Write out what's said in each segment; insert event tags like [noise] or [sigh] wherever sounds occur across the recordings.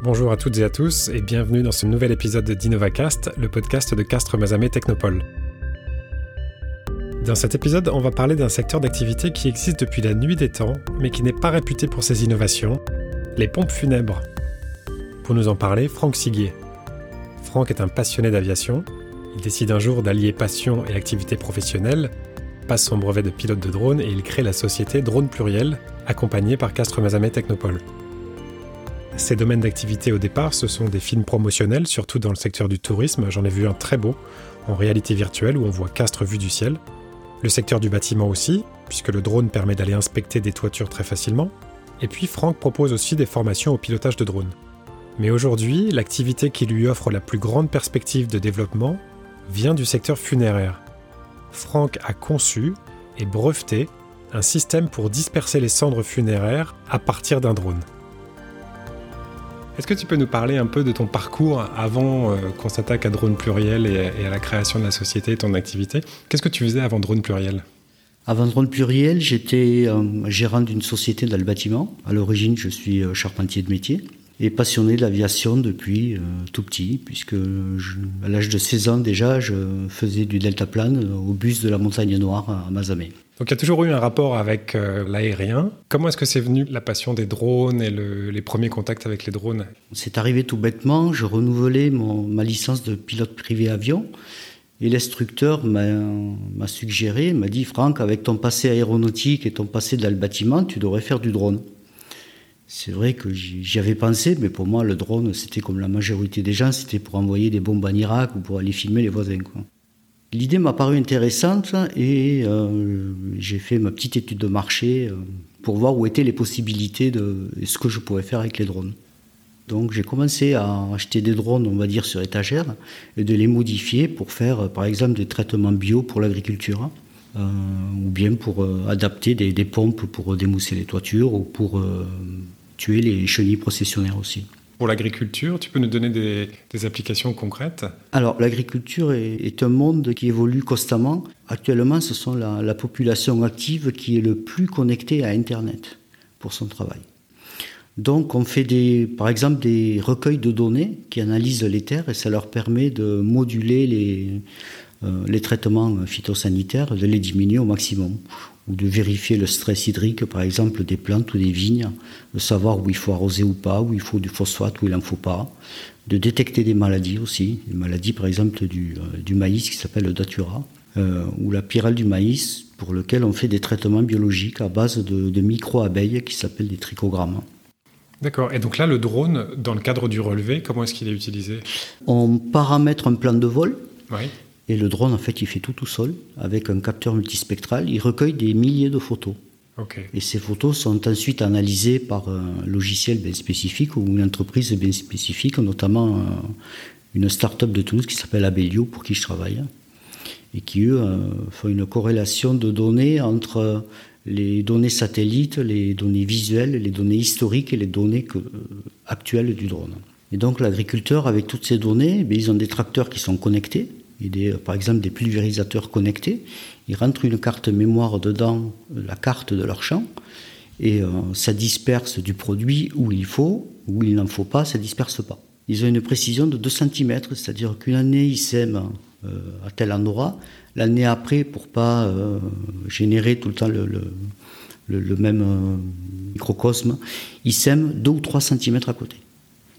Bonjour à toutes et à tous et bienvenue dans ce nouvel épisode d'InnovaCast, le podcast de Castres Mazamet Technopole. Dans cet épisode, on va parler d'un secteur d'activité qui existe depuis la nuit des temps, mais qui n'est pas réputé pour ses innovations, les pompes funèbres. Pour nous en parler, Franck Siguier. Franck est un passionné d'aviation. Il décide un jour d'allier passion et activité professionnelle, passe son brevet de pilote de drone et il crée la société Drone Pluriel, accompagnée par Castres Mazamet Technopole. Ses domaines d'activité au départ, ce sont des films promotionnels, surtout dans le secteur du tourisme. J'en ai vu un très beau, en réalité virtuelle, où on voit Castres vu du ciel. Le secteur du bâtiment aussi, puisque le drone permet d'aller inspecter des toitures très facilement. Et puis Franck propose aussi des formations au pilotage de drone. Mais aujourd'hui, l'activité qui lui offre la plus grande perspective de développement vient du secteur funéraire. Franck a conçu et breveté un système pour disperser les cendres funéraires à partir d'un drone. Est-ce que tu peux nous parler un peu de ton parcours avant euh, qu'on s'attaque à Drone Pluriel et, à la création de la société et ton activité? Qu'est-ce que tu faisais avant Drone Pluriel? Avant Drone Pluriel, j'étais euh, gérant d'une société dans le bâtiment. À l'origine, je suis euh, charpentier de métier et passionné de l'aviation depuis tout petit, puisque à l'âge de 16 ans déjà, je faisais du deltaplane au bus de la montagne noire à Mazamet. Donc il y a toujours eu un rapport avec euh, l'aérien. Comment est-ce que c'est venu la passion des drones et les premiers contacts avec les drones? C'est arrivé tout bêtement. Je renouvelais ma licence de pilote privé avion. Et l'instructeur m'a suggéré, m'a dit Franck, avec ton passé aéronautique et ton passé dans le bâtiment, tu devrais faire du drone. C'est vrai que j'y avais pensé, mais pour moi, le drone, c'était comme la majorité des gens, c'était pour envoyer des bombes en Irak ou pour aller filmer les voisins. L'idée m'a paru intéressante et euh, j'ai fait ma petite étude de marché euh, pour voir où étaient les possibilités de ce que je pouvais faire avec les drones. Donc j'ai commencé à acheter des drones, on va dire, sur étagère et de les modifier pour faire, par exemple, des traitements bio pour l'agriculture. Euh, ou bien pour adapter des, pompes pour démousser les toitures ou pour tuer les chenilles processionnaires aussi. Pour l'agriculture, tu peux nous donner des, applications concrètes? Alors, l'agriculture est, un monde qui évolue constamment. Actuellement, ce sont la, population active qui est le plus connectée à Internet pour son travail. Donc, on fait des, par exemple des recueils de données qui analysent les terres et ça leur permet de moduler les, les traitements phytosanitaires, de les diminuer au maximum ou de vérifier le stress hydrique, par exemple, des plantes ou des vignes, de savoir où il faut arroser ou pas, où il faut du phosphate, où il n'en faut pas, de détecter des maladies aussi, des maladies par exemple du, euh, du maïs qui s'appelle le datura, euh, ou la pyrale du maïs, pour lequel on fait des traitements biologiques à base de, de micro-abeilles qui s'appellent des trichogrammes. D'accord. Et donc là, le drone, dans le cadre du relevé, comment est-ce qu'il est utilisé? On paramètre un plan de vol. Oui. Et le drone, en fait, il fait tout tout seul, avec un capteur multispectral. Il recueille des milliers de photos. Et ces photos sont ensuite analysées par un logiciel bien spécifique ou une entreprise bien spécifique, notamment euh, une start-up de Toulouse qui s'appelle Abellio, pour qui je travaille, et qui, eux, euh, font une corrélation de données entre les données satellites, les données visuelles, les données historiques et les données euh, actuelles du drone. Et donc l'agriculteur, avec toutes ces données, eh ils ont des tracteurs qui sont connectés, par exemple des pulvérisateurs connectés. Ils rentrent une carte mémoire dedans, la carte de leur champ, et euh, ça disperse du produit où il faut, où il n'en faut pas, ça disperse pas. Ils ont une précision de 2 cm, c'est-à-dire qu'une année ils sèment euh, à tel endroit, l'année après, pour pas euh, générer tout le temps le, le, même microcosme, ils sèment 2 ou 3 cm à côté.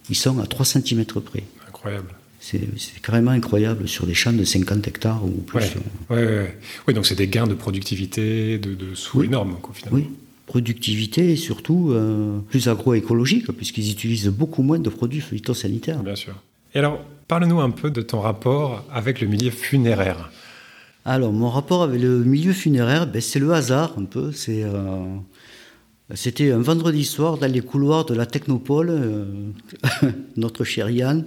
Ils sont à 3 cm près. Incroyable. C'est carrément incroyable sur des champs de 50 hectares ou plus. Oui, donc c'est des gains de productivité, de, sous énormes, finalement. Oui, productivité et surtout euh, plus agroécologique, puisqu'ils utilisent beaucoup moins de produits phytosanitaires. Bien sûr. Et alors, parle-nous un peu de ton rapport avec le milieu funéraire. Alors, mon rapport avec le milieu funéraire, ben, c'est le hasard un peu. C'est. Euh, c'était un vendredi soir dans les couloirs de la Technopole, euh, [laughs] notre chère Yann,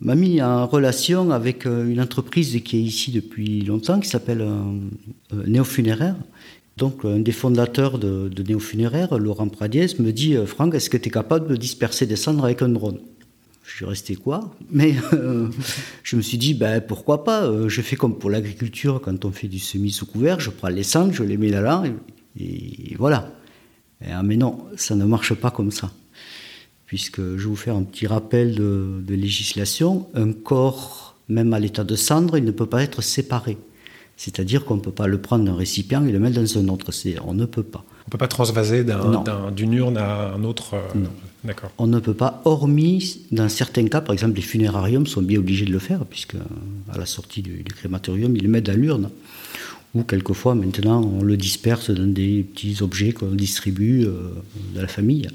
m'a mis en relation avec euh, une entreprise qui est ici depuis longtemps, qui s'appelle euh, euh, Néofunéraire. Donc, un des fondateurs de, de Néofunéraire, Laurent Pradiès, me dit Franck, est-ce que tu es capable de disperser des cendres avec un drone? Je suis resté quoi? Mais je me suis dit ben, pourquoi pas? Je fais comme pour l'agriculture, quand on fait du semis sous couvert, je prends les cendres, je les mets là, et, et voilà. Ah, mais non, ça ne marche pas comme ça. Puisque je vais vous faire un petit rappel de, législation. Un corps, même à l'état de cendre, il ne peut pas être séparé. C'est-à-dire qu'on ne peut pas le prendre d'un récipient et le mettre dans un autre. On ne peut pas. On ne peut pas transvaser d'une urne à un autre. Euh, non. D'accord. On ne peut pas, hormis dans certains cas, par exemple, les funérariums sont bien obligés de le faire, puisque à la sortie du, du crématorium, ils le mettent dans l'urne ou quelquefois maintenant on le disperse dans des petits objets qu'on distribue euh, de la famille.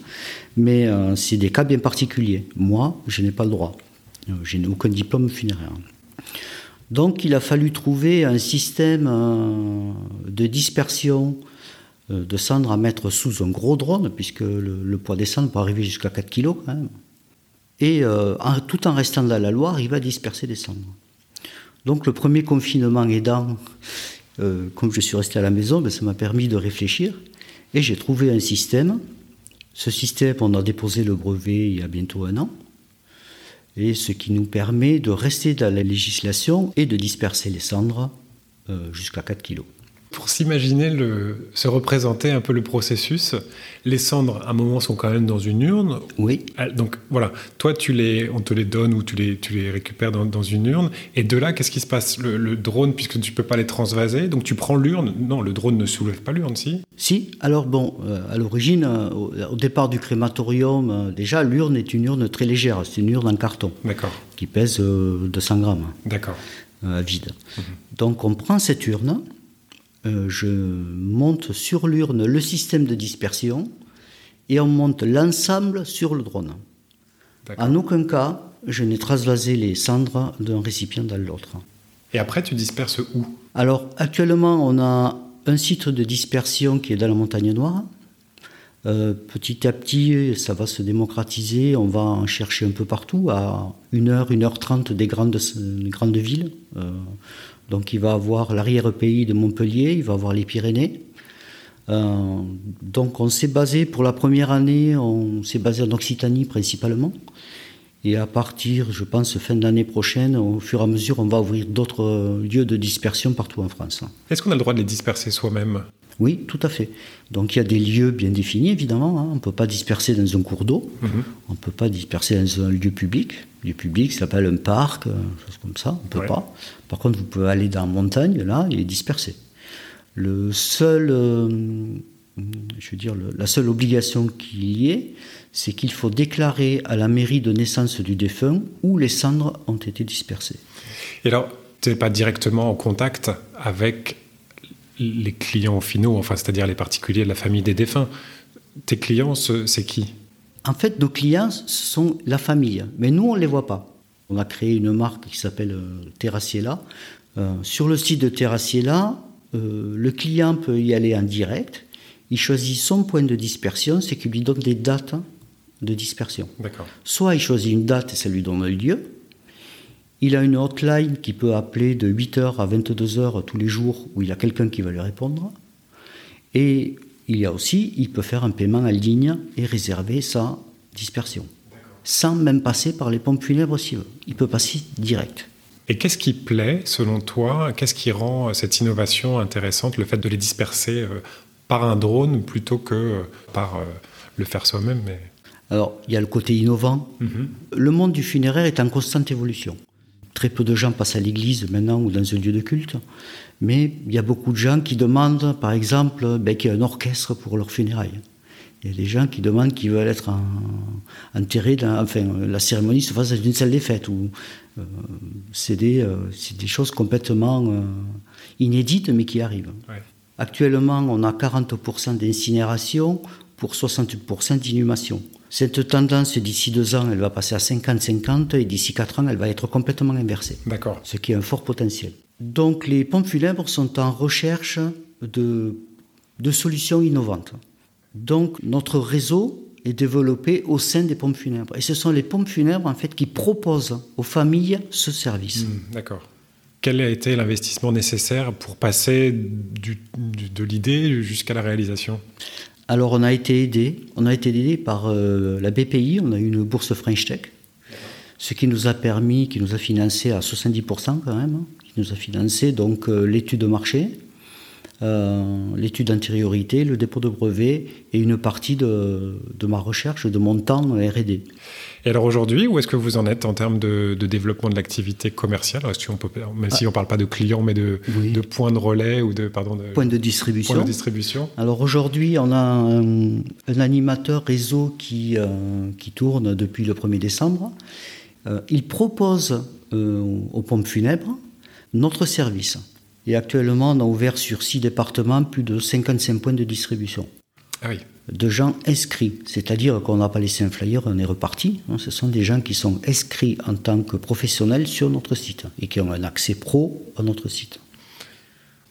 Mais euh, c'est des cas bien particuliers. Moi, je n'ai pas le droit. Euh, je n'ai aucun diplôme funéraire. Donc il a fallu trouver un système de dispersion de cendres à mettre sous un gros drone, puisque le, poids des cendres peut arriver jusqu'à 4 kg Et tout en restant dans la Loire, il va disperser des cendres. Donc le premier confinement aidant, euh, comme je suis resté à la maison, ben, ça m'a permis de réfléchir et j'ai trouvé un système. Ce système, on a déposé le brevet il y a bientôt un an, et ce qui nous permet de rester dans la législation et de disperser les cendres euh, jusqu'à 4 kg. Pour s'imaginer, se représenter un peu le processus, les cendres, à un moment, sont quand même dans une urne. Oui. Ah, donc voilà, toi, tu les, on te les donne ou tu les, tu les récupères dans, une urne. Et de là, qu'est-ce qui se passe? Le, drone, puisque tu ne peux pas les transvaser, donc tu prends l'urne. Non, le drone ne soulève pas l'urne, si? Si, alors bon, euh, à l'origine, euh, au, départ du crématorium, euh, déjà, l'urne est une urne très légère. C'est une urne en carton. D'accord. Qui pèse 200 grammes. D'accord. vide. Mhm. Donc on prend cette urne euh, je monte sur l'urne le système de dispersion et on monte l'ensemble sur le drone. En aucun cas, je n'ai transvasé les cendres d'un récipient dans l'autre. Et après, tu disperses où? Alors, actuellement, on a un site de dispersion qui est dans la montagne noire. Euh, petit à petit, ça va se démocratiser. On va en chercher un peu partout, à 1h, 1h30 des grandes, grandes villes. Euh, donc il va avoir l'arrière-pays de Montpellier, il va avoir les Pyrénées. Euh, donc on s'est basé, pour la première année, on s'est basé en Occitanie principalement. Et à partir, je pense, fin de l'année prochaine, au fur et à mesure, on va ouvrir d'autres lieux de dispersion partout en France. Est-ce qu'on a le droit de les disperser soi-même? Oui, tout à fait. Donc il y a des lieux bien définis, évidemment. Hein. On ne peut pas disperser dans un cours d'eau, mhm. on ne peut pas disperser dans un lieu public. Le lieu public s'appelle un parc, euh, chose comme ça, on ne peut pas. Par contre, vous pouvez aller dans la montagne, là, et disperser. Le seul, euh, je veux dire, la seule obligation qu'il y ait, c'est qu'il faut déclarer à la mairie de naissance du défunt où les cendres ont été dispersées. Et alors, tu n'es pas directement en contact avec les clients finaux, enfin, c'est-à-dire les particuliers de la famille des défunts. Tes clients, c'est qui? En fait, nos clients, ce sont la famille, mais nous, on ne les voit pas. On a créé une marque qui s'appelle euh, Terraciela. Euh, sur le site de Terraciela, euh, le client peut y aller en direct. Il choisit son point de dispersion, c'est qu'il lui donne des dates de dispersion. Soit il choisit une date et ça lui donne un lieu, il a une hotline qui peut appeler de 8h à 22h tous les jours où il a quelqu'un qui va lui répondre. Et il y a aussi, il peut faire un paiement en ligne et réserver sa dispersion. Sans même passer par les pompes funèbres s'il veut. Il peut passer direct. Et qu'est-ce qui plaît, selon toi? Qu'est-ce qui rend cette innovation intéressante, le fait de les disperser euh, par un drone plutôt que euh, par euh, le faire soi-même Alors, il y a le côté innovant. Mhm. Le monde du funéraire est en constante évolution. Très peu de gens passent à l'église maintenant ou dans un lieu de culte, mais il y a beaucoup de gens qui demandent, par exemple, ben, qu'il y ait un orchestre pour leurs funérailles. Il y a des gens qui demandent qu'ils veulent être enterrés, dans, enfin, la cérémonie se fasse dans une salle des fêtes. Ou, euh, c'est, des, euh, des, choses complètement euh, inédites, mais qui arrivent. Actuellement, on a 40% d'incinération pour 60% d'inhumation. Cette tendance, d'ici deux ans, elle va passer à 50-50 et d'ici quatre ans, elle va être complètement inversée. D'accord. Ce qui est un fort potentiel. Donc les pompes funèbres sont en recherche de, de solutions innovantes. Donc notre réseau est développé au sein des pompes funèbres. Et ce sont les pompes funèbres en fait qui proposent aux familles ce service. Hmm, d'accord. Quel a été l'investissement nécessaire pour passer de l'idée jusqu'à la réalisation? Alors on a été aidé, on a été aidé par euh, la BPI, on a eu une bourse French Tech, ce qui nous a permis, qui nous a financé à 70% quand même, qui nous a financé donc euh, l'étude de marché, l'étude d'antériorité, le dépôt de brevet et une partie de, de ma recherche, de mon temps RD. Et alors aujourd'hui, où est-ce que vous en êtes en termes de, développement de l'activité commerciale on peut, Même si on ne parle pas de clients, mais de, de, points de relais ou de, pardon, de points de distribution. Point de distribution. Alors aujourd'hui, on a un, animateur réseau qui, euh, qui tourne depuis le 1er décembre. Euh, il propose euh, aux pompes funèbres notre service. Et actuellement, on a ouvert sur six départements plus de 55 points de distribution. Ah oui de gens inscrits. C'est-à-dire qu'on n'a pas laissé un flyer, on est reparti. Hein. Ce sont des gens qui sont inscrits en tant que professionnels sur notre site et qui ont un accès pro à notre site.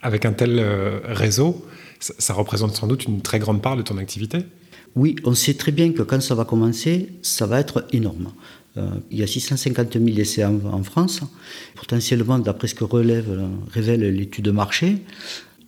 Avec un tel euh, réseau, ça, représente sans doute une très grande part de ton activité? Oui, on sait très bien que quand ça va commencer, ça va être énorme. Euh, il y a 650 000 essais en, France. Potentiellement, d'après ce que relève, euh, révèle l'étude de marché,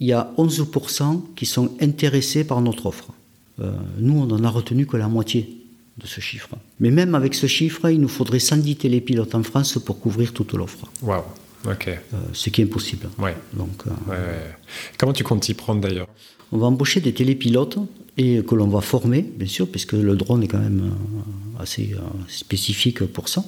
il y a 11% qui sont intéressés par notre offre. Euh, nous, on n'en a retenu que la moitié de ce chiffre. Mais même avec ce chiffre, il nous faudrait 110 télépilotes en France pour couvrir toute l'offre. Waouh, ok. Euh, ce qui est impossible. Ouais. Donc, euh, Comment tu comptes t'y prendre d'ailleurs? On va embaucher des télépilotes et que l'on va former, bien sûr, puisque le drone est quand même assez spécifique pour ça.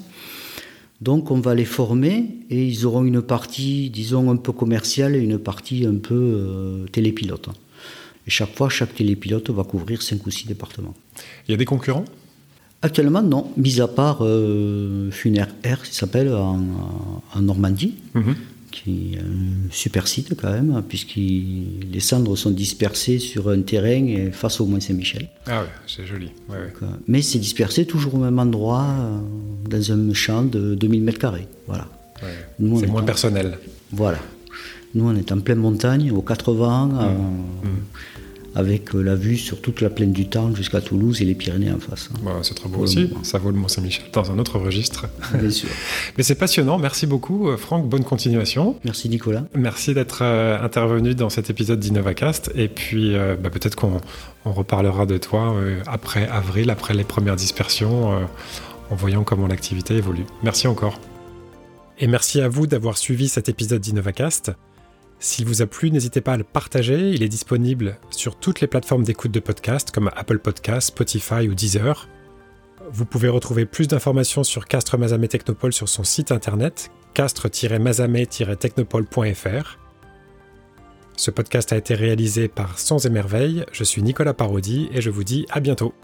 Donc on va les former et ils auront une partie, disons, un peu commerciale et une partie un peu télépilote. Et chaque fois, chaque télépilote va couvrir 5 ou 6 départements. Il y a des concurrents? Actuellement, non, mis à part euh, Funer Air, qui s'appelle, en, Normandie, mhm. Qui est un super site quand même, puisque les cendres sont dispersées sur un terrain et face au Mont-Saint-Michel. Ah ouais, c'est joli. Euh, mais c'est dispersé toujours au même endroit, euh, dans un champ de 2000 m2. Voilà. c'est moins personnel. Voilà. Nous, on est en pleine montagne, aux 80, mmh. mmh. Avec euh, la vue sur toute la plaine du Tarn jusqu'à Toulouse et les Pyrénées en face. Hein. c'est très beau aussi. Ça vaut le Mont-Saint-Michel dans un autre registre. Bien sûr. [laughs] Mais c'est passionnant. Merci beaucoup, euh, Franck. Bonne continuation. Merci, Nicolas. Merci d'être euh, intervenu dans cet épisode d'InnovaCast. Et puis, bah, peut-être qu'on reparlera de toi après avril, après les premières dispersions, en voyant comment l'activité évolue. Merci encore. Et merci à vous d'avoir suivi cet épisode d'InnovaCast. S'il vous a plu, n'hésitez pas à le partager. Il est disponible sur toutes les plateformes d'écoute de podcast comme Apple Podcasts, Spotify ou Deezer. Vous pouvez retrouver plus d'informations sur Castre Mazamé Technopole sur son site internet castre-mazamé-technopole.fr. Ce podcast a été réalisé par Sans et Je suis Nicolas Parodi et je vous dis à bientôt.